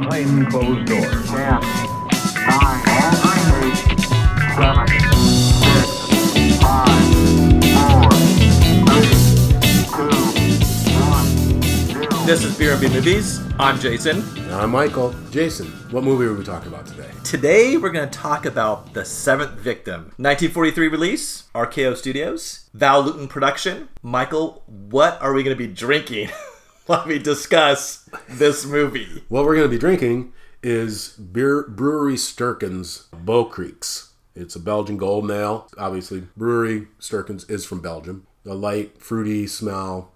behind closed doors. Ten, nine, eight, seven, six, five, four, three, two, one, zero. This is Beer and Movies. I'm Jason. I'm Michael. Jason, what movie are we talking about today? Today we're going to talk about The Seventh Victim. 1943 release, RKO Studios, Val Lewton production. Michael, what are we going to be drinking while me discuss this movie? What we're going to be drinking is beer brewery Sterkens Bow Creeks. It's a Belgian gold ale. Obviously, brewery Sterkens is from Belgium. A light, fruity smell.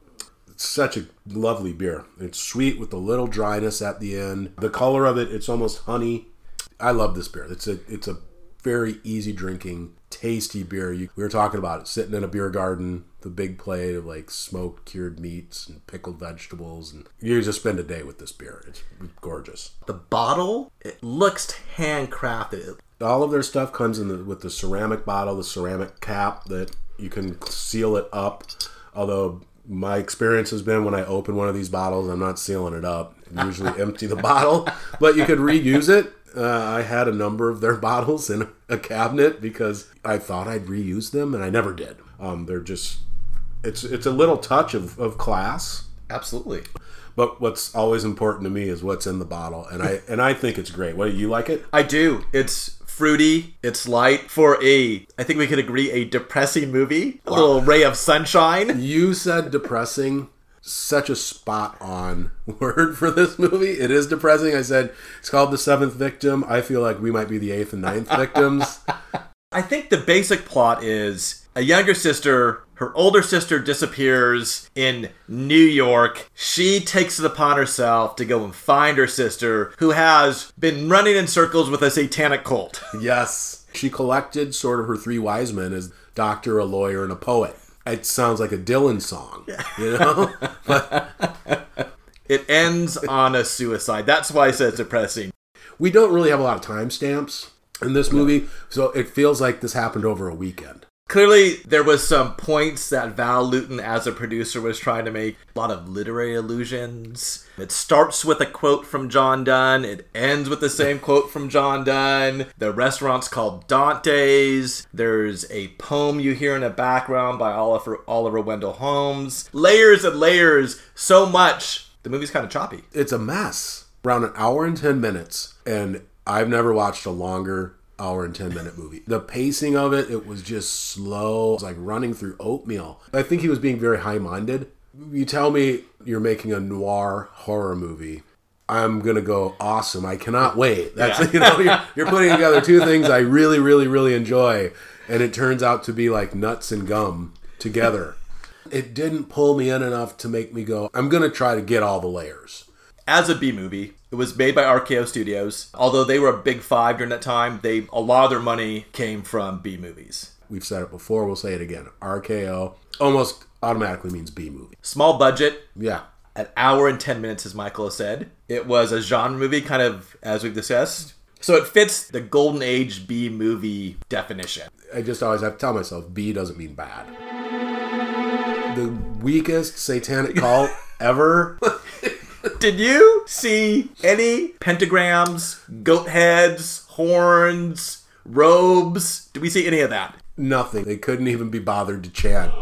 It's such a lovely beer. It's sweet with a little dryness at the end. The color of it, it's almost honey. I love this beer. It's a it's a very easy drinking, tasty beer. You, we were talking about it sitting in a beer garden, the big plate of like smoked cured meats and pickled vegetables, and you just spend a day with this beer. It's gorgeous. The bottle, it looks handcrafted. All of their stuff comes in the, with the ceramic bottle, the ceramic cap that you can seal it up. Although my experience has been when I open one of these bottles, I'm not sealing it up. I usually empty the bottle, but you could reuse it. Uh, I had a number of their bottles in a cabinet because I thought I'd reuse them, and I never did. Um, they're just it's it's a little touch of, of class, Absolutely. but what's always important to me is what's in the bottle, and I and I think it's great. What do you like it? I do. It's fruity. It's light. For a, I think we could agree, a depressing movie. A little ray of sunshine. You said depressing. Such a spot on word for this movie. It is depressing. I said it's called The Seventh Victim. I feel like we might be the eighth and ninth victims. I think the basic plot is a younger sister, her older sister disappears in New York. She takes it upon herself to go and find her sister, who has been running in circles with a satanic cult. yes. She collected sort of her three wise men as doctor, a lawyer, and a poet. It sounds like a Dylan song, you know? but It ends on a suicide. That's why I said it's depressing. we don't really have a lot of timestamps in this movie, so it feels like this happened over a weekend. Clearly, there was some points that Val Lewton, as a producer, was trying to make. A lot of literary allusions. It starts with a quote from John Donne. It ends with the same quote from John Donne. The restaurant's called Dante's. There's a poem you hear in the background by Oliver Oliver Wendell Holmes. Layers and layers. So much. The movie's kind of choppy. it's a mess. Around an hour and 10 minutes, and I've never watched a longer hour and 10 minute movie. The pacing of it, it was just slow. It was like running through oatmeal. I think he was being very high minded. You tell me you're making a noir horror movie. I'm gonna go awesome. I cannot wait. That's Yeah. you know you're, you're putting together two things I really, really, really enjoy, and it turns out to be like nuts and gum together. it didn't pull me in enough to make me go. I'm gonna try to get all the layers. as a B movie. It was made by RKO Studios. Although they were a big five during that time, they a lot of their money came from B movies. We've said it before, we'll say it again. RKO almost automatically means B movie. Small budget, Yeah. an hour and 10 minutes, as Michael has said. It was a genre movie, kind of as we've discussed. So it fits the golden age B movie definition. I just always have to tell myself B doesn't mean bad. The weakest satanic cult ever. Did you see any pentagrams, goat heads, horns, robes? Did we see any of that? Nothing. They couldn't even be bothered to chant.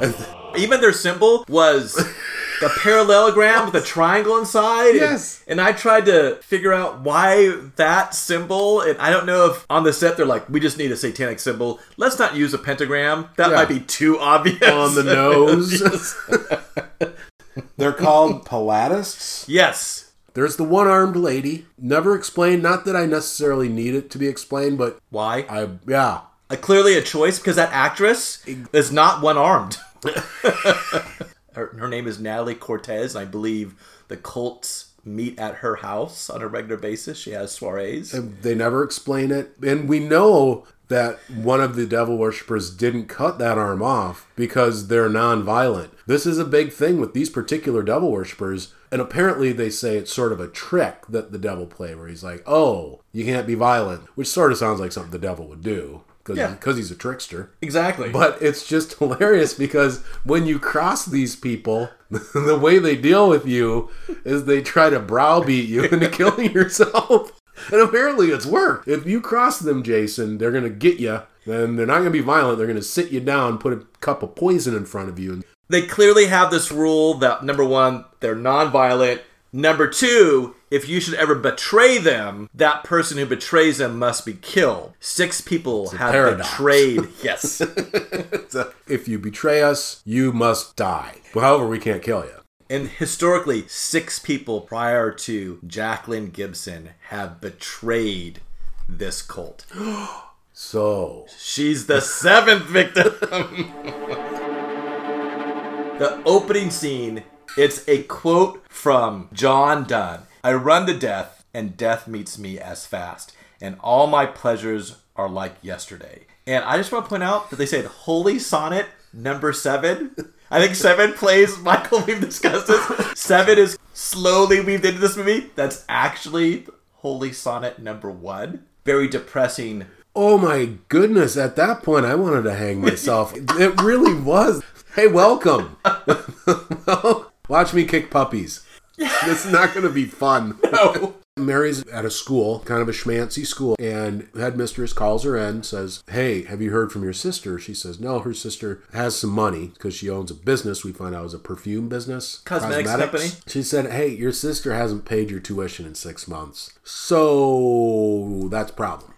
Even their symbol was a parallelogram with a triangle inside. and- Yes. And, I tried to figure out why that symbol. And I don't know if on the set they're like, we just need a satanic symbol. Let's not use a pentagram. That Yeah. might be too obvious. On the nose. They're called Palladists. yes. There's the one armed lady. Never explained. Not that I necessarily need it to be explained, but Why? I, yeah. Uh, clearly a choice because that actress is not one armed. her, her name is Natalie Cortez, and I believe the cults meet at her house on a regular basis. She has soirees. They never explain it. And we know that one of the devil worshippers didn't cut that arm off because they're non-violent. This is a big thing with these particular devil worshippers. And apparently they say it's sort of a trick that the devil play where he's like, oh, you can't be violent, which sort of sounds like something the devil would do. because Yeah. he's a trickster. Exactly. But it's just hilarious because when you cross these people, the way they deal with you is they try to browbeat you into killing yourself. And apparently it's worked. If you cross them, Jason, they're going to get you. Then they're not going to be violent. They're going to sit you down, put a cup of poison in front of you. They clearly have this rule that number one, they're non-violent. Number two, if you should ever betray them, that person who betrays them must be killed. Six people have paradox. betrayed. Yes. if you betray us, you must die. However, we can't kill you. And historically, six people prior to Jacqueline Gibson have betrayed this cult. So, She's the seventh victim. the opening scene, it's a quote from John Donne. I run to death, and death meets me as fast, and all my pleasures are like yesterday. And I just want to point out that they said Holy Sonnet number seven. I think seven plays, Michael, we've discussed this. Seven is slowly weaved into this movie. That's actually Holy Sonnet number one. Very depressing oh my goodness, at that point, I wanted to hang myself. it really was. Hey, welcome. Watch me kick puppies. It's not going to be fun. No. Mary's at a school, kind of a schmancy school, and headmistress calls her in, says, Hey, have you heard from your sister? She says, No, her sister has some money because she owns a business. We find out it was a perfume business. Cosmetics company. She said, Hey, your sister hasn't paid your tuition in six months. So that's a problem.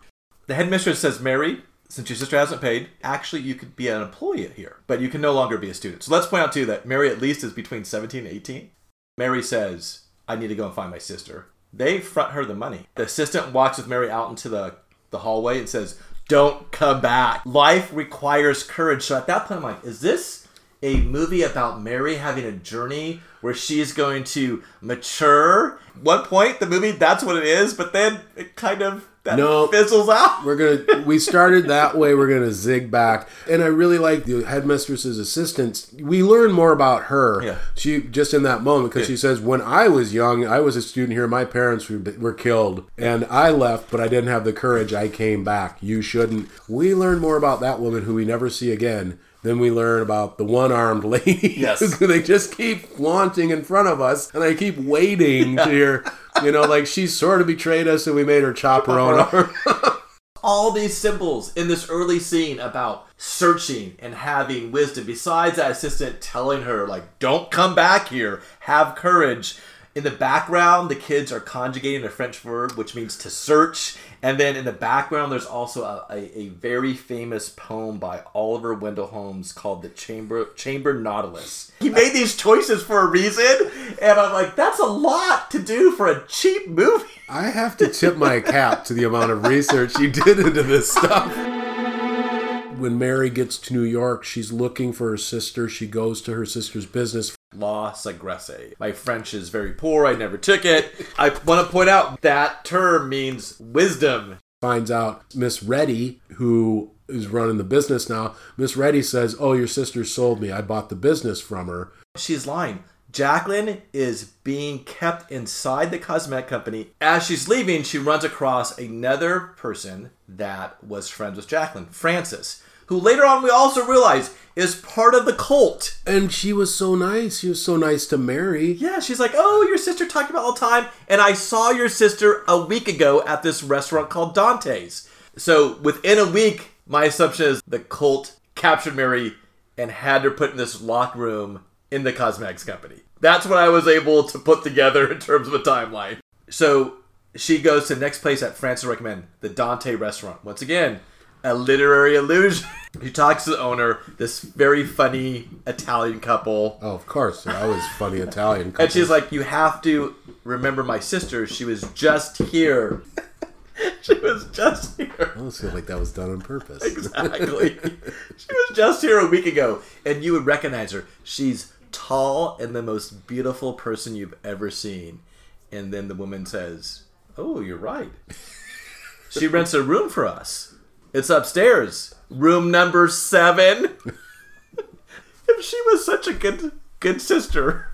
The headmistress says, Mary, since your sister hasn't paid, actually you could be an employee here, but you can no longer be a student. So let's point out too that Mary at least is between 17 and 18. Mary says, I need to go and find my sister. They front her the money. The assistant walks with Mary out into the, the hallway and says, Don't come back. Life requires courage. So at that point, I'm like, is this a movie about Mary having a journey where she's going to mature? One point, the movie, that's what it is, but then it kind of that No. fizzles out. We're gonna. We started that way. We're gonna zig back, and I really like the headmistress's assistant. We learn more about her. Yeah. She just in that moment because she says, "When I was young, I was a student here. My parents were, were killed, and I left, but I didn't have the courage. I came back. You shouldn't." We learn more about that woman who we never see again. Then we learn about the one-armed lady. Yes. they just keep flaunting in front of us, and I keep waiting to hear. You know, like she sort of betrayed us, and we made her chop her own uh-huh. arm. all these symbols in this early scene about searching and having wisdom besides that assistant telling her like don't come back here have courage in the background the kids are conjugating a french verb which means to search. And then in the background there's also a, a, a very famous poem by oliver wendell holmes called the chamber chamber nautilus. He made these choices for a reason and i'm like that's a lot to do for a cheap movie. I have to tip my cap to the amount of research you did into this stuff. When Mary gets to New York, she's looking for her sister. She goes to her sister's business. La Sagesse. My French is very poor. I never took it. I want to point out that term means wisdom. Finds out Miss Reddy, who is running the business now. Miss Reddy says, Oh, your sister sold me. I bought the business from her. She's lying. Jacqueline is being kept inside the cosmetic company. As she's leaving, she runs across another person that was friends with Jacqueline, Frances, who later on we also realize is part of the cult. And she was so nice. She was so nice to Mary. Yeah, she's like, oh, your sister talked about all the time, and I saw your sister a week ago at this restaurant called Dante's. So within a week, my assumption is the cult captured Mary and had her put in this locked room in the cosmetics company. That's what I was able to put together in terms of a timeline. So she goes to the next place that Frances recommend, the Dante restaurant. Once again, a literary illusion. She talks to the owner, this very funny Italian couple. Oh, of course. They're always funny Italian couples. And she's like, You have to remember my sister. She was just here. she was just here. I almost feel like that was done on purpose. Exactly. she was just here a week ago, and you would recognize her. She's tall and the most beautiful person you've ever seen. And then the woman says, Oh, you're right. She rents a room for us. It's upstairs. Room number seven. if she was such a good good sister,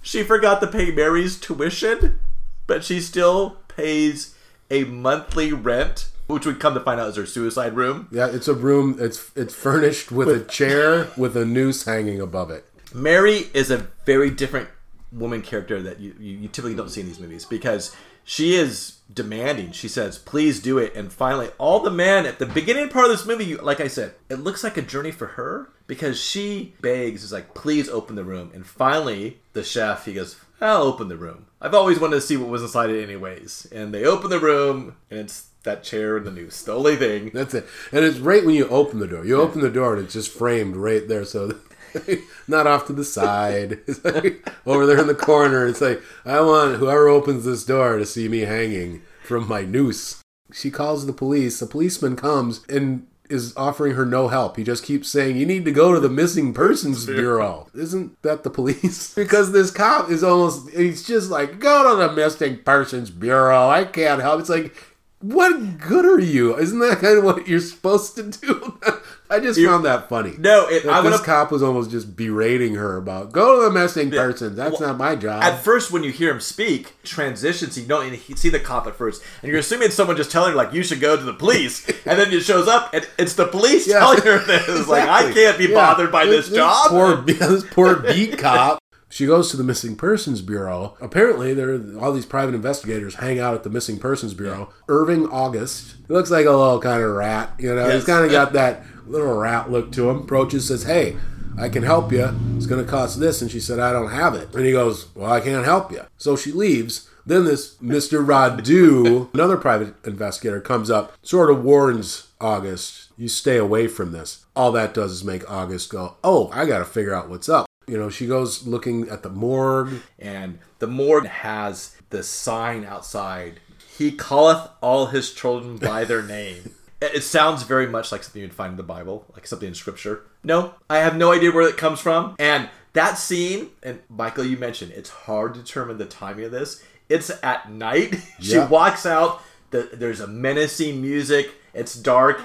she forgot to pay Mary's tuition, but she still pays a monthly rent which we come to find out is her suicide room. Yeah, it's a room. It's it's furnished with a chair with a noose hanging above it. Mary is a very different woman character that you, you, you typically don't see in these movies because she is demanding. She says, please do it. And finally, all the men at the beginning part of this movie, you- like I said, it looks like a journey for her because she begs, is like, please open the room. And finally, the chef, he goes, I'll open the room. I've always wanted to see what was inside it, anyways. And they open the room, and it's that chair and the noose. The only thing. That's it. And it's right when you open the door. You open the door and it's just framed right there. So not off to the side. It's like over there in the corner. It's like, I want whoever opens this door to see me hanging from my noose. She calls the police. The policeman comes and is offering her no help. He just keeps saying, You need to go to the Missing Persons Bureau. Isn't that the police? because this cop is almost, he's just like, Go to the Missing Persons Bureau. I can't help. It's like, what good are you? Isn't that kind of what you're supposed to do? I just found that funny. No, it, That this cop was almost just berating her about go to the missing persons. That's Well, not my job. At first, when you hear him speak, transitions, you don't even see the cop at first. And you're assuming someone just telling her, like, you should go to the police. And then it shows up, and it's the police Yeah. telling her this. Like, I can't be Yeah. bothered by this, job. Poor, this poor beat cop. She goes to the Missing Persons Bureau. Apparently, there all these private investigators hang out at the Missing Persons Bureau. Irving August, he looks like a little kind of rat. You know, he's kind of got that little rat look to him. Approaches, says, "Hey, I can help you. It's going to cost this." And she said, "I don't have it." And he goes, "Well, I can't help you." So she leaves. Then this Mr. Radu, another private investigator, comes up, sort of warns August, you stay away from this. All that does is make August go, oh, I got to figure out what's up. You know, she goes looking at the morgue. And the morgue has the sign outside He calleth all his children by their name. It sounds very much like something you'd find in the Bible, like something in Scripture. No, I have no idea where it comes from. And that scene, and Michael, you mentioned it's hard to determine the timing of this. It's at night. she Yeah. walks out. The, there's a menacing music. It's dark.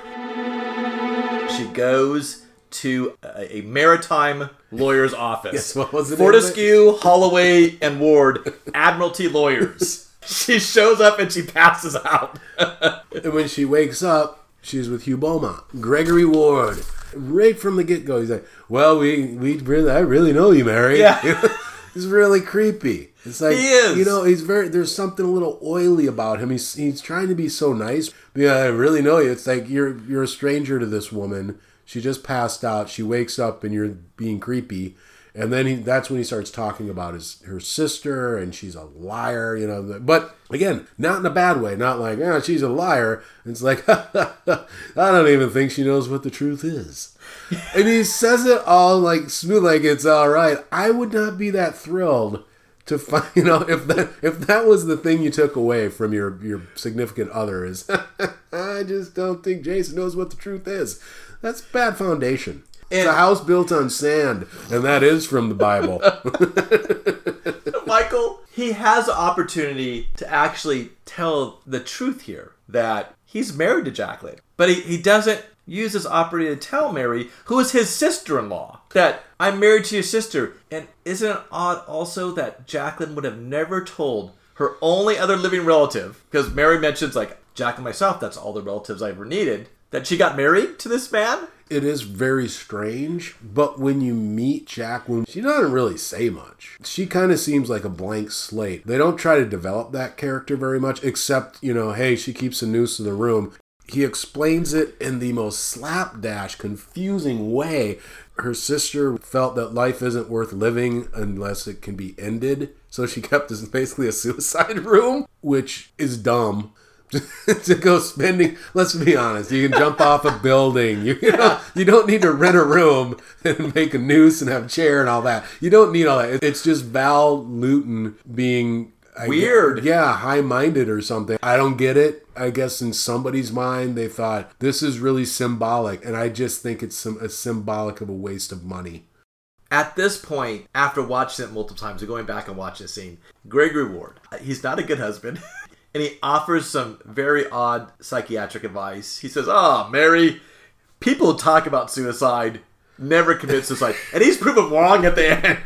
She goes to a, a maritime lawyer's office. Yes, what was the name of it? Fortescue, Holloway, and Ward, Admiralty lawyers. she shows up and she passes out. And when she wakes up, she's with Hugh Beaumont, Gregory Ward. Right from the get go, he's like, "Well, we we really, I really know you, Mary." Yeah. he's really creepy. It's like He is. you know, he's very. There's something a little oily about him. He's he's trying to be so nice. Yeah, I really know you. It's like you're you're a stranger to this woman. She just passed out. She wakes up and you're being creepy. And then he, that's when he starts talking about his her sister and she's a liar, you know. But again, not in a bad way. Not like, oh, she's a liar. It's like, I don't even think she knows what the truth is. and he says it all like smooth, like it's all right. I would not be that thrilled to find, you know, if that if that was the thing you took away from your your significant other is, I just don't think Jason knows what the truth is. That's bad foundation. It's a house built on sand, and that is from the Bible. Michael, he has an opportunity to actually tell the truth here that he's married to Jacqueline, but he, he doesn't use this opportunity to tell Mary, who is his sister in law, that I'm married to your sister. And isn't it odd also that Jacqueline would have never told her only other living relative, because Mary mentions, like, Jack and myself, that's all the relatives I ever needed, that she got married to this man? It is very strange, but when you meet Jacqueline, she doesn't really say much. She kind of seems like a blank slate. They don't try to develop that character very much, except, you know, hey, she keeps a noose in the room. He explains it in the most slapdash, confusing way. Her sister felt that life isn't worth living unless it can be ended. So she kept this basically a suicide room, which is dumb. to go spending. Let's be honest. You can jump off a building. You, you know, you don't need to rent a room and make a noose and have a chair and all that. You don't need all that. It's just Val Lewton being I Weird. guess- yeah, high minded or something. I don't get it. I guess in somebody's mind they thought this is really symbolic, and I just think it's some a symbolic of a waste of money. At this point, after watching it multiple times and going back and watching the scene, Gregory Ward, he's not a good husband. and he offers some very odd psychiatric advice. He says, Oh, Mary, people talk about suicide never commit suicide. and he's proven wrong at the end.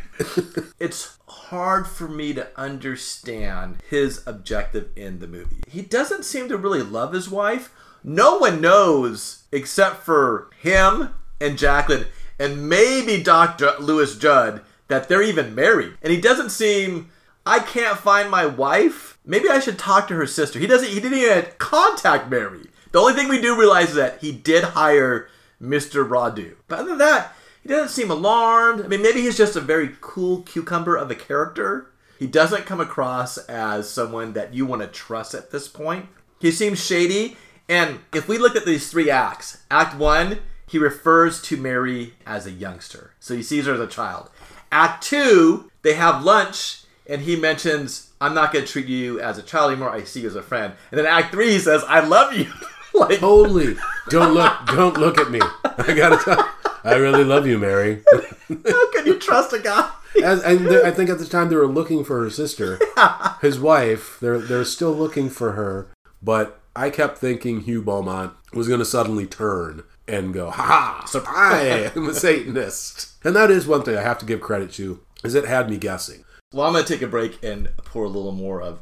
it's hard for me to understand his objective in the movie. He doesn't seem to really love his wife, no one knows except for him and Jacqueline and maybe Dr. Louis Judd that they're even married. And he doesn't seem I can't find my wife. Maybe I should talk to her sister. He doesn't he didn't even contact Mary. The only thing we do realize is that he did hire Mr. Radu. But other than that, he doesn't seem alarmed. I mean, maybe he's just a very cool cucumber of a character. He doesn't come across as someone that you want to trust at this point. He seems shady. And if we look at these three acts, Act one, he refers to Mary as a youngster. So he sees her as a child. Act two, they have lunch, and he mentions, I'm not going to treat you as a child anymore. I see you as a friend. And then Act three, he says, I love you. like, Totally. Don't look. Don't look at me. I gotta tell. I really love you, Mary. how can you trust a guy? As, and I think at the time they were looking for her sister, yeah. his wife. They're they're still looking for her. But I kept thinking Hugh Beaumont was going to suddenly turn and go, "Ha ha! Surprise! I'm a Satanist." And that is one thing I have to give credit to, is it had me guessing. Well, I'm going to take a break and pour a little more of.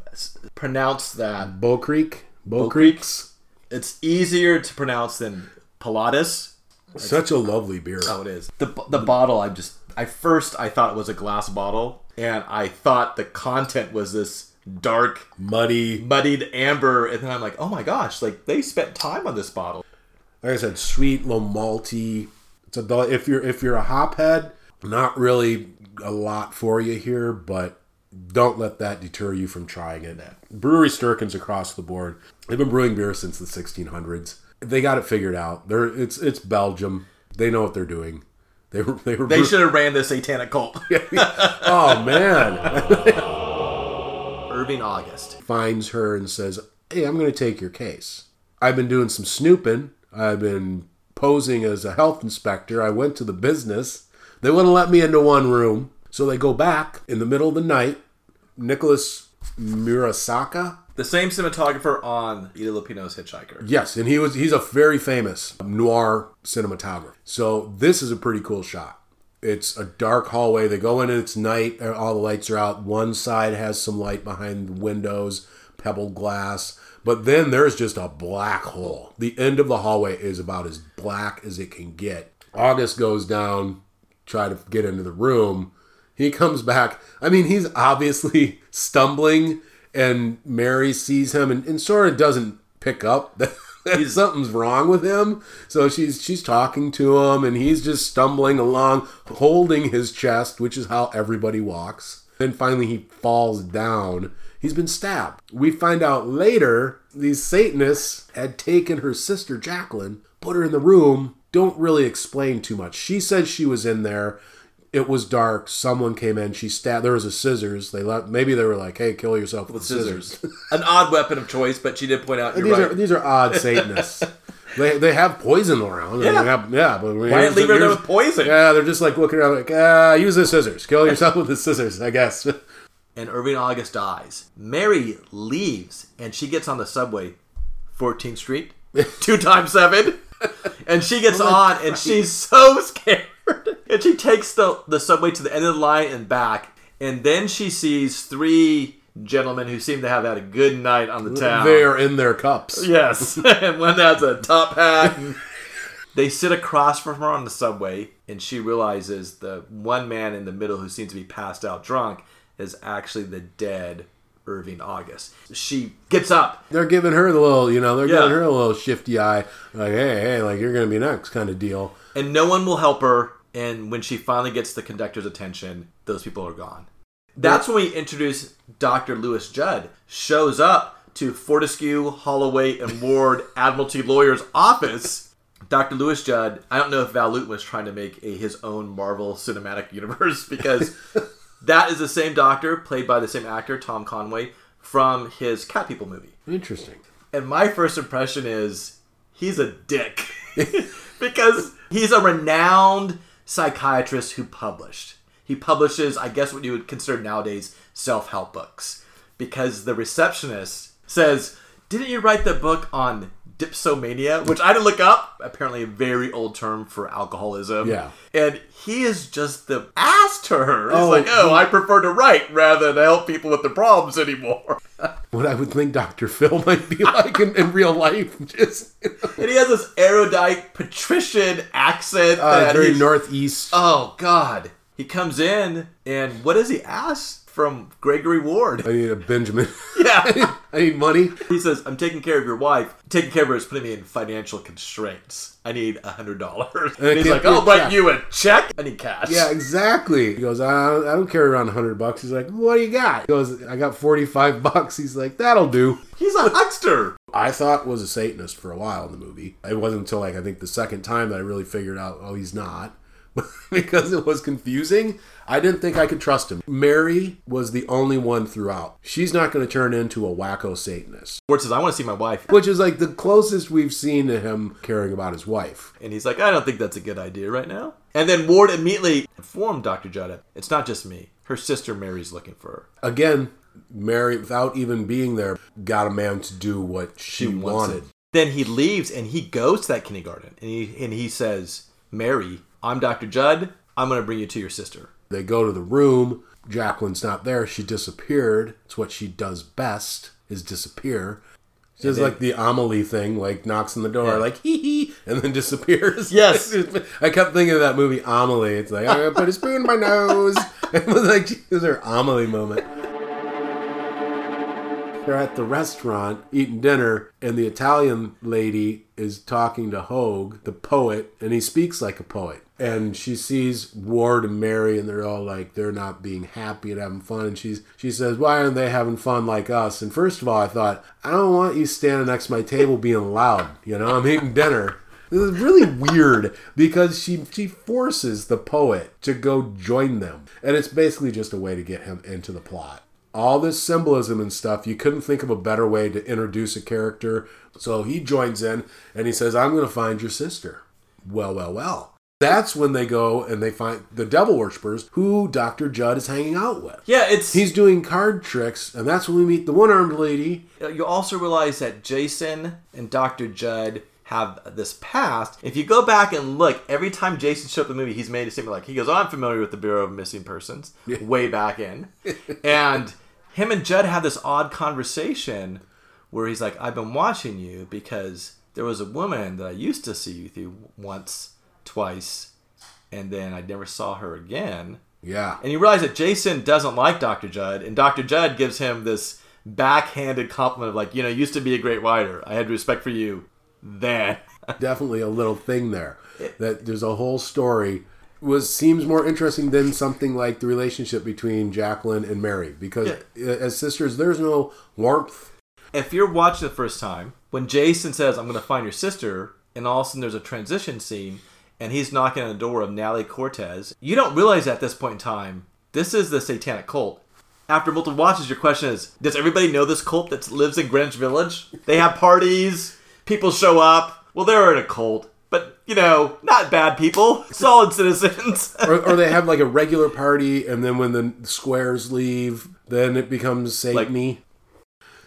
Pronounce that. Bokrijk, Bow, Bokrijks, It's easier to pronounce than Palladists. such a lovely beer. Oh, it is. The, the bottle, I just. I first I thought it was a glass bottle, and I thought the content was this dark, Muddy, muddied amber, and then I'm like, oh my gosh, like they spent time on this bottle. like I said, sweet, little malty. It's a if you're if you're a hophead, not really a lot for you here, but don't let that deter you from trying it. Brewery Sterkens across the board. They've been brewing beer since the 1600s. They got it figured out. They're it's it's Belgium. They know what they're doing. They were they were They brew- should have ran the satanic cult. oh man. Irving August. finds her and says, Hey, I'm going to take your case. I've been doing some snooping. I've been posing as a health inspector. I went to the business. They wouldn't let me into one room. So they go back in the middle of the night. Nicholas Musuraca. The same cinematographer on Ida Lupino's Hitchhiker. Yes, and he was he's a very famous noir cinematographer. So this is a pretty cool shot. It's a dark hallway. They go in and it's night. All the lights are out. One side has some light behind the windows, pebbled glass. But then there's just a black hole. The end of the hallway is about as black as it can get. August goes down, try to get into the room. He comes back. I mean, he's obviously stumbling, and Mary sees him and, and sort of doesn't pick up that, that something's wrong with him. So she's she's talking to him, and he's just stumbling along, holding his chest, which is how everybody walks. Then finally, he falls down. He's been stabbed. We find out later these Satanists had taken her sister Jacqueline, put her in the room. Don't really explain too much. She said she was in there. It was dark. Someone came in. She stabbed. There was a scissors. They let. Maybe they were like, "Hey, kill yourself with, With scissors." scissors. An odd weapon of choice, but she did point out you're these right. are these are odd Satanists. they they have poison around. Yeah. Have- yeah. But Why leave her there with poison? Yeah, they're just like looking around like, ah, use the scissors. Kill yourself with the scissors, I guess. and Irving August dies. Mary leaves and she gets on the subway, 14th Street, two times seven, and she gets on and she's so scared. And she takes the, the subway to the end of the line and back, and then she sees three gentlemen who seem to have had a good night on the town. they are in their cups. Yes, and one has a top hat. they sit across from her on the subway, and she realizes the one man in the middle who seems to be passed out drunk is actually the dead Irving August. She gets up. They're giving her the little, you know, they're Yeah. giving her a little shifty eye, like, hey, hey, like you're gonna be next, kind of deal. and no one will help her. And when she finally gets the conductor's attention, those people are gone. That's when we introduce Dr. Louis Judd. Shows up to Fortescue, Holloway, and Ward Admiralty Lawyer's office. Dr. Louis Judd, I don't know if Val Lewton was trying to make a, his own Marvel cinematic universe because that is the same doctor, played by the same actor, Tom Conway, from his Cat People movie. Interesting. And my first impression is he's a dick. because he's a renowned psychiatrist who published. He publishes, I guess, what you would consider nowadays self help books. Because the receptionist says, Didn't you write the book on dipsomania, which I had to look up. Apparently, a very old term for alcoholism. Yeah. And he is just the ass to her. He's Oh, like, oh, he- I prefer to write rather than help people with their problems anymore. What I would think Dr. Phil might be like in, in real life. Just and he has this erudite patrician accent. uh, that very he's- northeast. Oh, God. He comes in, and what does he ask from Gregory Ward? I need a Benjamin. Yeah. I need money. He says, I'm taking care of your wife. Taking care of her is putting me in financial constraints. I need a hundred dollars. And And he's like, I'll write you a check. I need cash. Yeah, exactly. He goes, I don't, I don't carry around 100 bucks. He's like, what do you got? He goes, I got 45 bucks. He's like, that'll do. He's a huckster. I thought was a Satanist for a while in the movie. It wasn't until like I think the second time that I really figured out, oh, he's not. because it was confusing. I didn't think I could trust him. Mary was the only one throughout. She's not going to turn into a wacko Satanist, Ward says, I want to see my wife. which is like the closest we've seen to him caring about his wife. And he's like, I don't think that's a good idea right now. And then Ward immediately informed Dr. Judd, it's not just me. Her sister Mary's looking for her. Again, Mary, without even being there, got a man to do what she, wants wanted. it. Then he leaves and he goes to that kindergarten and he and he says, Mary, I'm Dr. Judd. I'm going to bring you to your sister. They go to the room. Jacqueline's not there. She disappeared. It's what she does best is disappear. She does like the Amelie thing, like knocks on the door, Yeah. like hee hee, and then disappears. Yes. I kept thinking of that movie Amelie. It's like oh, I'm gonna put a spoon in my nose. It was like it was her Amelie moment. They're at the restaurant eating dinner, and the Italian lady is talking to Hoag, the poet, and he speaks like a poet. And she sees Ward and Mary, and they're all like they're not being happy and having fun. And she's she says, "Why aren't they having fun like us?" And first of all, I thought, I don't want you standing next to my table being loud. You know, I'm eating dinner. This is really weird because she she forces the poet to go join them, and it's basically just a way to get him into the plot. All this symbolism and stuff, you couldn't think of a better way to introduce a character. So he joins in and he says, "I'm going to find your sister." Well, well, well. That's when they go and they find the devil worshippers who Dr. Judd is hanging out with. Yeah, it's He's doing card tricks, and that's when we meet the one armed lady. Uh, you also realize that Jason and Dr. Judd have this past. If you go back and look, every time Jason showed up in the movie, he's made a statement like he goes, "I'm familiar with the Bureau of Missing Persons," way back in, and him and Judd have this odd conversation where he's like, "I've been watching you because there was a woman that I used to see you through once, twice, and then I never saw her again." Yeah. And you realize that Jason doesn't like Dr. Judd, and Dr. Judd gives him this backhanded compliment of like, you know, you used to be a great writer. I had respect for you then. definitely a little thing there. That there's a whole story was seems more interesting than something like the relationship between Jacqueline and Mary because as sisters there's no warmth. if you're watching the first time, when Jason says, I'm going to find your sister, and all of a sudden there's a transition scene, and he's knocking on the door of Natalie Cortez, you don't realize at this point in time, this is the satanic cult. After multiple watches, your question is, does everybody know this cult that lives in Greenwich Village? They have parties, people show up. Well, they're in a cult, but, you know, not bad people, solid citizens. or, or they have like a regular party and then when the squares leave then it becomes Satan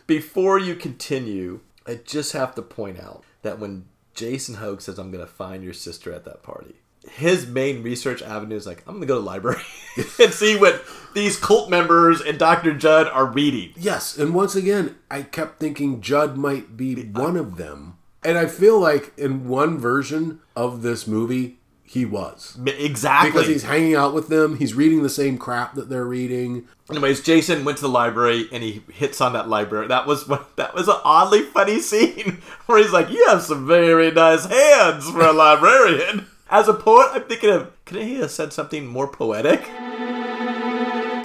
Before you continue, I just have to point out that when Jason Hoag says, I'm going to find your sister at that party, his main research avenue is like, I'm going to go to the library and see what these cult members and Dr. Judd are reading. Yes, and once again, I kept thinking Judd might be uh, one of them. And I feel like in one version of this movie, he was. Exactly. Because he's hanging out with them, he's reading the same crap that they're reading. Anyways, Jason went to the library and he hits on that library. That was what that was an oddly funny scene where he's like, "You have some very nice hands for a librarian." As a poet, I'm thinking of could he have said something more poetic?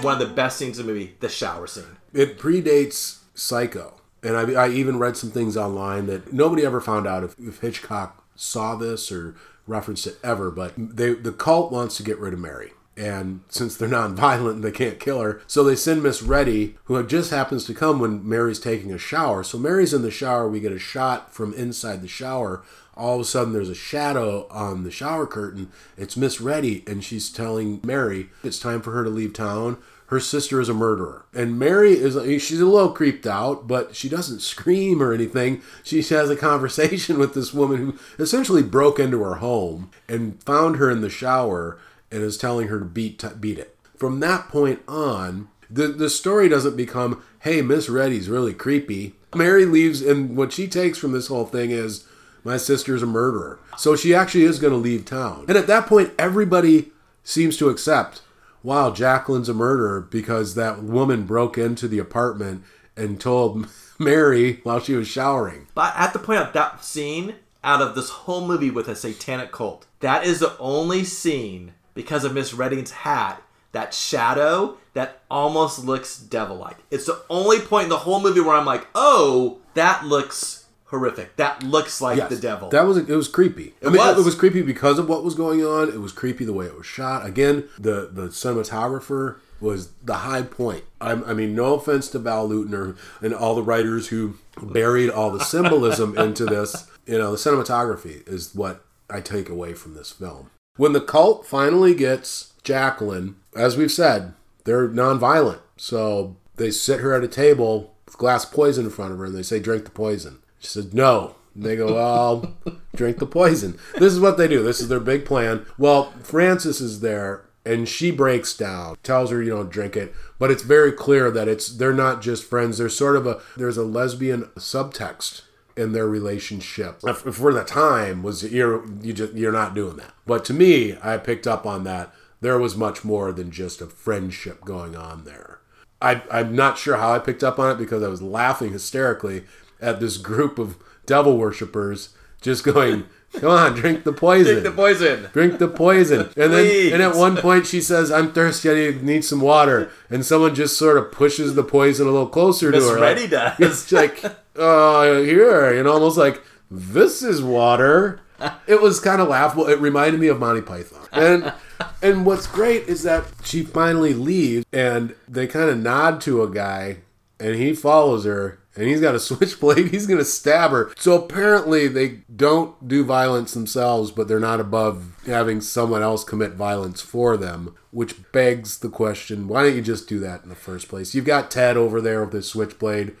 One of the best scenes in the movie, the shower scene. It predates Psycho. And I, I even read some things online that nobody ever found out if, if Hitchcock saw this or referenced it ever, but they, the cult wants to get rid of Mary. And since they're non-violent, they can't kill her. So they send Miss Reddy, who just happens to come when Mary's taking a shower. So Mary's in the shower. We get a shot from inside the shower. All of a sudden, there's a shadow on the shower curtain. It's Miss Reddy, and she's telling Mary it's time for her to leave town her sister is a murderer. And Mary is she's a little creeped out, but she doesn't scream or anything. She has a conversation with this woman who essentially broke into her home and found her in the shower and is telling her to beat beat it. From that point on, the the story doesn't become, "Hey, Miss Reddy's really creepy." Mary leaves and what she takes from this whole thing is my sister's a murderer. So she actually is going to leave town. And at that point everybody seems to accept wow, Jacqueline's a murderer because that woman broke into the apartment and told Mary while she was showering. But at the point of that scene, out of this whole movie with a satanic cult, that is the only scene because of Miss Redding's hat, that shadow that almost looks devil like. It's the only point in the whole movie where I'm like, oh, that looks horrific. That looks like Yes, the devil. That was it was creepy. I It mean, was. it was creepy because of what was going on. It was creepy the way it was shot. Again, the the cinematographer was the high point. I, I mean, no offense to Val Lutner and all the writers who buried all the symbolism into this. You know, the cinematography is what I take away from this film. When the cult finally gets Jacqueline, as we've said, they're nonviolent. So they sit her at a table with glass poison in front of her and they say, drink the poison. She said, no. And they go, well, drink the poison. This is what they do. This is their big plan. Well, Frances is there and she breaks down, tells her, you know, drink it. But it's very clear that it's they're not just friends. There's sort of a there's a lesbian subtext in their relationship. For the time was you're you just you're not doing that. But to me, I picked up on that. There was much more than just a friendship going on there. I, I'm not sure how I picked up on it because I was laughing hysterically at this group of devil worshippers just going, "Come on, drink the poison." Drink the poison. drink the poison. And then and at one point she says, I'm thirsty, I need some water. And someone just sort of pushes the poison a little closer Miss to her. Reddy does. It's like, uh, here, and almost like, this is water. It was kind of laughable. It reminded me of Monty Python. And and what's great is that she finally leaves and they kind of nod to a guy and he follows her and he's got a switchblade. He's going to stab her. So apparently they don't do violence themselves, but they're not above having someone else commit violence for them, which begs the question, why don't you just do that in the first place? You've got Ted over there with his switchblade.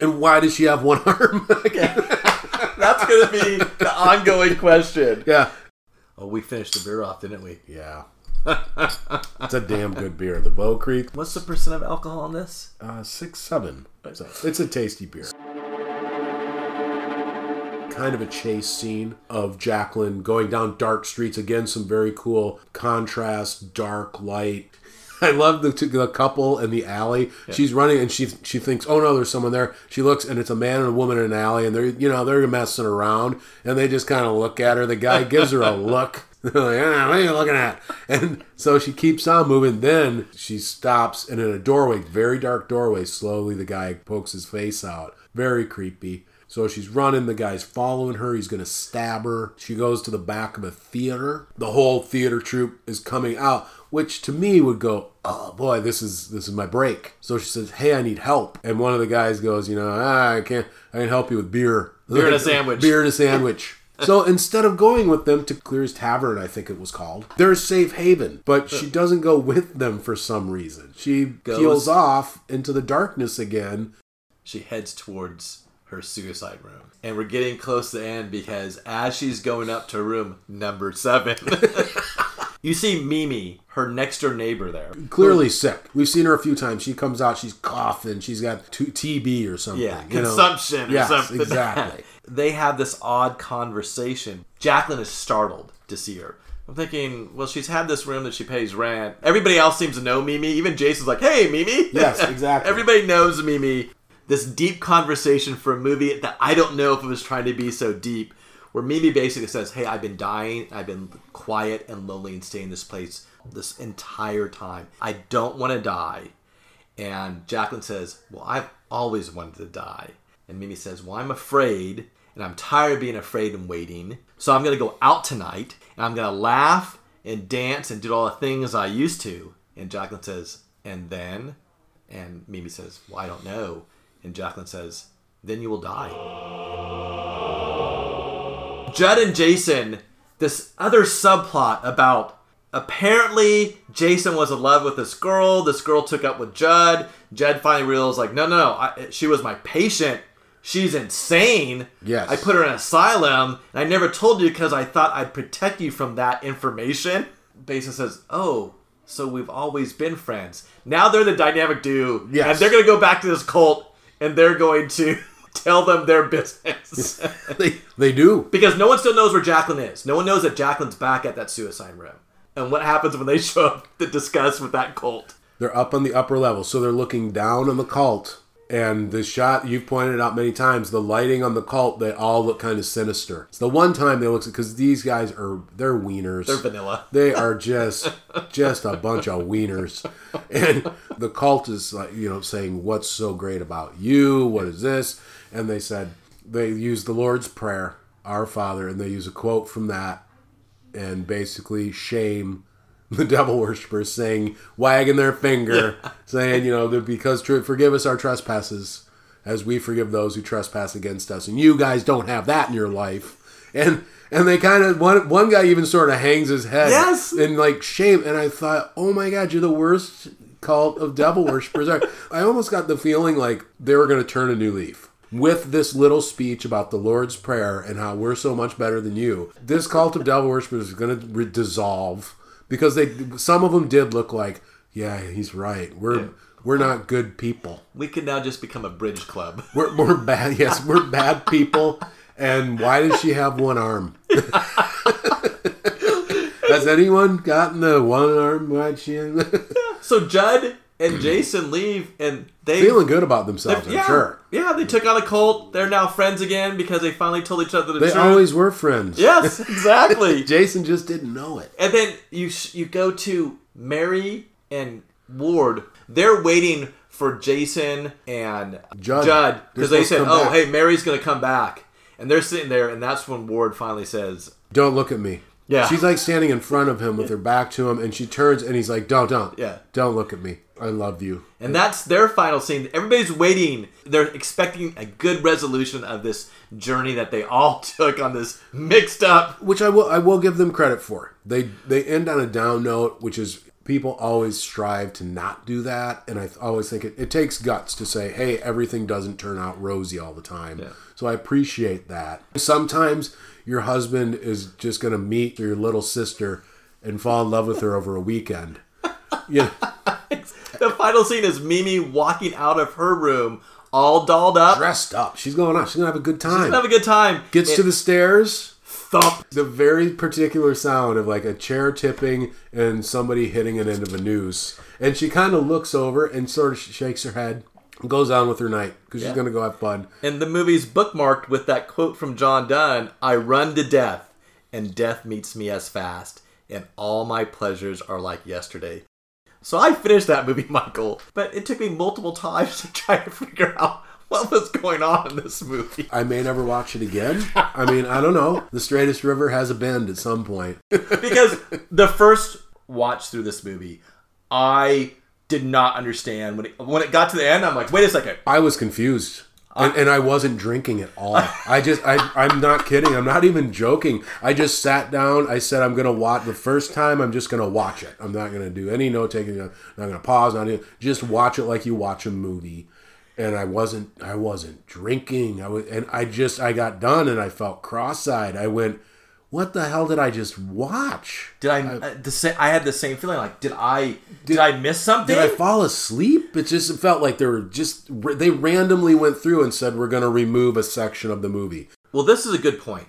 And why does she have one arm? That's going to be the ongoing question. yeah. Oh, we finished the beer off, didn't we? Yeah. It's a damn good beer. The Bokrijk, What's the percent of alcohol on this? uh, six seven. So it's a tasty beer. Kind of a chase scene of Jacqueline going down dark streets. Again, some very cool contrast, dark light. I love the, the couple in the alley. She's running and she she thinks, oh no, there's someone there. She looks and it's a man and a woman in an alley, and they're you know they're messing around, and they just kind of look at her. The guy gives her a look. They're like, ah, what are you looking at? And so she keeps on moving. Then she stops, and in a doorway, very dark doorway, slowly the guy pokes his face out. Very creepy. So she's running. The guy's following her. He's going to stab her. She goes to the back of a theater. The whole theater troupe is coming out, which to me would go, "Oh boy, this is this is my break." So she says, "Hey, I need help." And one of the guys goes, "You know, ah, I can't. I can help you with beer. Beer and a sandwich." Beer and a sandwich." So instead of going with them to Clear's Tavern, I think it was called, there's safe haven. But she doesn't go with them for some reason. She Goes- peels off into the darkness again. She heads towards her suicide room. And we're getting close to the end because as she's going up to room number seven, you see Mimi, her next door neighbor there. Clearly sick. We've seen her a few times. She comes out, she's coughing, she's got t- TB or something. Yeah, you know. consumption or Yes, something. exactly. they have this odd conversation. Jacqueline is startled to see her. I'm thinking, well, she's had this room that she pays rent. Everybody else seems to know Mimi. Even Jason's like, hey, Mimi. Yes, exactly. Everybody knows Mimi. This deep conversation for a movie that I don't know if it was trying to be so deep, where Mimi basically says, hey, I've been dying. I've been quiet and lonely and staying in this place this entire time. I don't want to die. And Jacqueline says, Well, I've always wanted to die. And Mimi says, Well, I'm afraid, and I'm tired of being afraid and waiting. So I'm to go out tonight, and I'm to laugh and dance and do all the things I used to. And Jacqueline says, and then? And Mimi says, well, I don't know. And Jacqueline says, then you will die. Judd and Jason, this other subplot about apparently Jason was in love with this girl. This girl took up with Judd. Judd finally realized, like, no, no, no, I, she was my patient. She's insane. Yes. I put her in an asylum, and I never told you because I thought I'd protect you from that information. Jason says, oh, so we've always been friends. Now they're the dynamic duo, Yes. and they're going to go back to this cult, and they're going to tell them their business. They they do. Because no one still knows where Jacqueline is. No one knows that Jacqueline's back at that suicide room. And what happens when they show up to discuss with that cult? They're up on the upper level, so they're looking down on the cult. And the shot you've pointed out many times, the lighting on the cult, they all look kind of sinister. It's the one time they look because these guys are they're wieners. They're vanilla. They are just just a bunch of wieners. And the cult is like, you know, saying, What's so great about you? What is this? And they said they use the Lord's Prayer, Our Father, and they use a quote from that and basically shame the devil worshippers, saying, wagging their finger, saying, you know, that because forgive us our trespasses as we forgive those who trespass against us. And you guys don't have that in your life. And and they kind of one one guy even sort of hangs his head Yes. in like shame. And I thought, oh my god, you're the worst cult of devil worshippers. I I almost got the feeling like they were going to turn a new leaf with this little speech about the Lord's Prayer and how we're so much better than you. This cult of devil worshippers is going to re- dissolve because they some of them did look like, yeah, he's right. We're we're not good people. We can now just become a bridge club. We're, we're bad. Yes, we're bad people. And why does she have one arm? Has anyone gotten the one arm? Why she So Judd and Jason leave, and they feeling good about themselves? I'm yeah, sure yeah, they took out a cult. They're now friends again because they finally told each other the they truth. always were friends. yes, exactly. Jason just didn't know it. And then you you go to Mary and Ward. They're waiting for Jason and Judd. Because they said, "Oh, back." hey, Mary's gonna come back," and they're sitting there, and that's when Ward finally says, Don't look at me. Yeah. She's like standing in front of him with her back to him, and she turns and he's like, "Don't, don't, Yeah. don't look at me. I love you." and that's their final scene. Everybody's waiting. They're expecting a good resolution of this journey that they all took on this mixed up. which I will I will give them credit for. They they end on a down note, which is people always strive to not do that, and I always think it, it takes guts to say, hey, everything doesn't turn out rosy all the time. So I appreciate that. Sometimes your husband is just going to meet your little sister and fall in love with her over a weekend. Yeah, The final scene is Mimi walking out of her room, all dolled up, dressed up. She's going on. She's gonna have a good time. She's time. have a good time. Gets to the stairs. thump. the very particular sound of like a chair tipping and somebody hitting an end of a noose. And she kind of looks over and sort of shakes her head and goes on with her night because Yeah. she's going to go have fun. And the movie's bookmarked with that quote from John Donne I run to death, and death meets me as fast, and all my pleasures are like yesterday. So I finished that movie, Michael, but it took me multiple times to try to figure out what was going on in this movie. I may never watch it again. I mean, I don't know. The straightest river has a bend at some point. Because the first watch through this movie, I did not understand. When it, when it got to the end, I'm like, wait a second. I was confused. And, and I wasn't drinking at all. I just, I, I'm not kidding. I'm not even joking. I just sat down. I said, I'm going to watch the first time. I'm just going to watch it. I'm not going to do any note taking. I'm not going to pause. Not even, just watch it like you watch a movie. And I wasn't, I wasn't drinking. I was, and I just, I got done and I felt cross-eyed. I went, what the hell did I just watch? Did I, uh, the sa- I had the same feeling like did I did, I miss something? Did I fall asleep? It just felt like they were just they randomly went through and said we're going to remove a section of the movie. Well, this is a good point.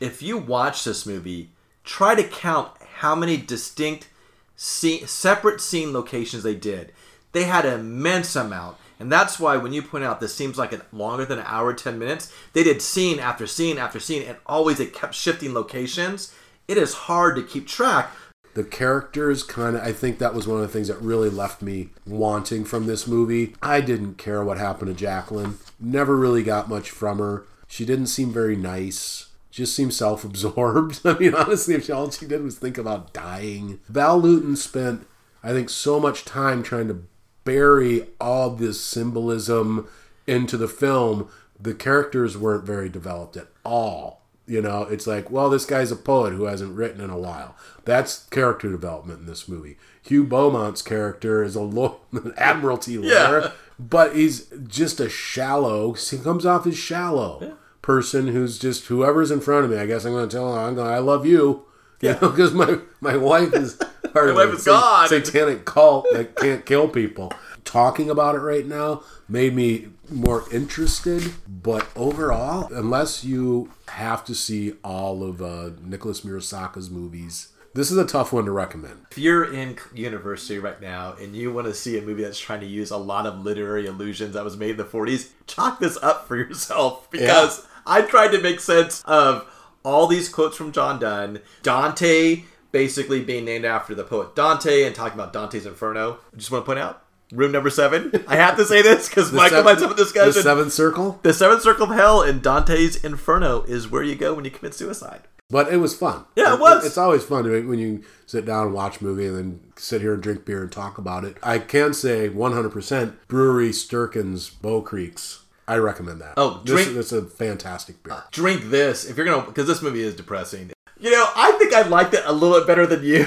If you watch this movie, try to count how many distinct, scene, separate scene locations they did. They had an immense amount, and that's why when you point out this seems like a, longer than an hour, ten minutes, they did scene after scene after scene, and always they kept shifting locations. It is hard to keep track. The characters kind of I think that was one of the things that really left me wanting from this movie. I didn't care what happened to Jacqueline. Never really got much from her. She didn't seem very nice. just seems self-absorbed. I mean, honestly, if all she did was think about dying. Val Lewton spent, I think, so much time trying to bury all this symbolism into the film. The characters weren't very developed at all. You know, it's like, well, this guy's a poet who hasn't written in a while. That's character development in this movie. Hugh Beaumont's character is a law- an admiralty lawyer, Yeah. but he's just a shallow. He comes off as shallow person who's just whoever's in front of me. I guess I'm going to tell him, I'm going. I love you. You know, because my my wife is part of a God. satanic cult that can't kill people. Talking about it right now made me more interested, but overall, unless you have to see all of uh, Nicholas Musuraca's movies, this is a tough one to recommend. If you're in university right now and you want to see a movie that's trying to use a lot of literary illusions that was made in the 40s, chalk this up for yourself because I tried to make sense of all these quotes from John Donne. Dante basically being named after the poet Dante and talking about Dante's Inferno. I just want to point out room number seven. I have to say this because Michael might have a The discussion. Seventh Circle, The seventh circle of hell in Dante's Inferno is where you go when you commit suicide. but it was fun. Yeah, it was. It's always fun when you sit down and watch a movie and then sit here and drink beer and talk about it. I can say 100% Brewery Sterkens Bow Creeks. I recommend that. Oh, this, drink- It's a fantastic beer. drink this if you're gonna because this movie is depressing you know i think i liked it a little bit better than you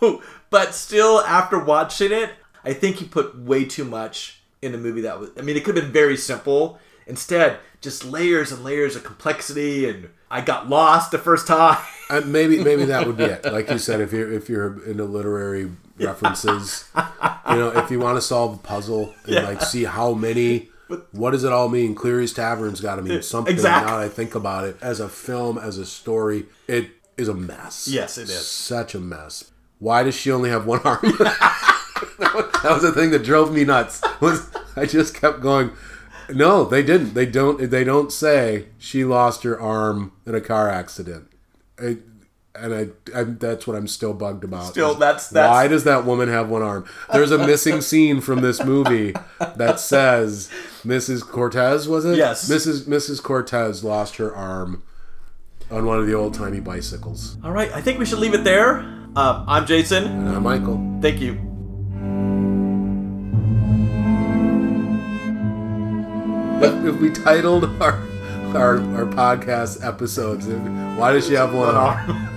but still after watching it i think he put way too much in the movie that was i mean it could have been very simple instead just layers and layers of complexity and i got lost the first time Uh, maybe maybe that would be it. Like you said, if you're if you're into literary references, you know, if you want to solve a puzzle and like see how many, what does it all mean? Cleary's Tavern's got to mean something. Exactly. Now that I think about it, as a film, as a story, it is a mess. Yes, it is. Such a mess. Why does she only have one arm? that was the thing that drove me nuts. Was I just kept going. No, they didn't. They don't. They don't say she lost her arm in a car accident. I, and I, I, that's what I'm still bugged about. Still, that's- that's- why does that woman have one arm? There's a missing scene from this movie that says Mrs. Cortez was it? Yes. Mrs. Mrs. Cortez lost her arm on one of the old timey bicycles. all right i think we should leave it there um, i'm jason And I'm Michael. thank you If, if we titled our our, our podcast episodes, why does she have one arm.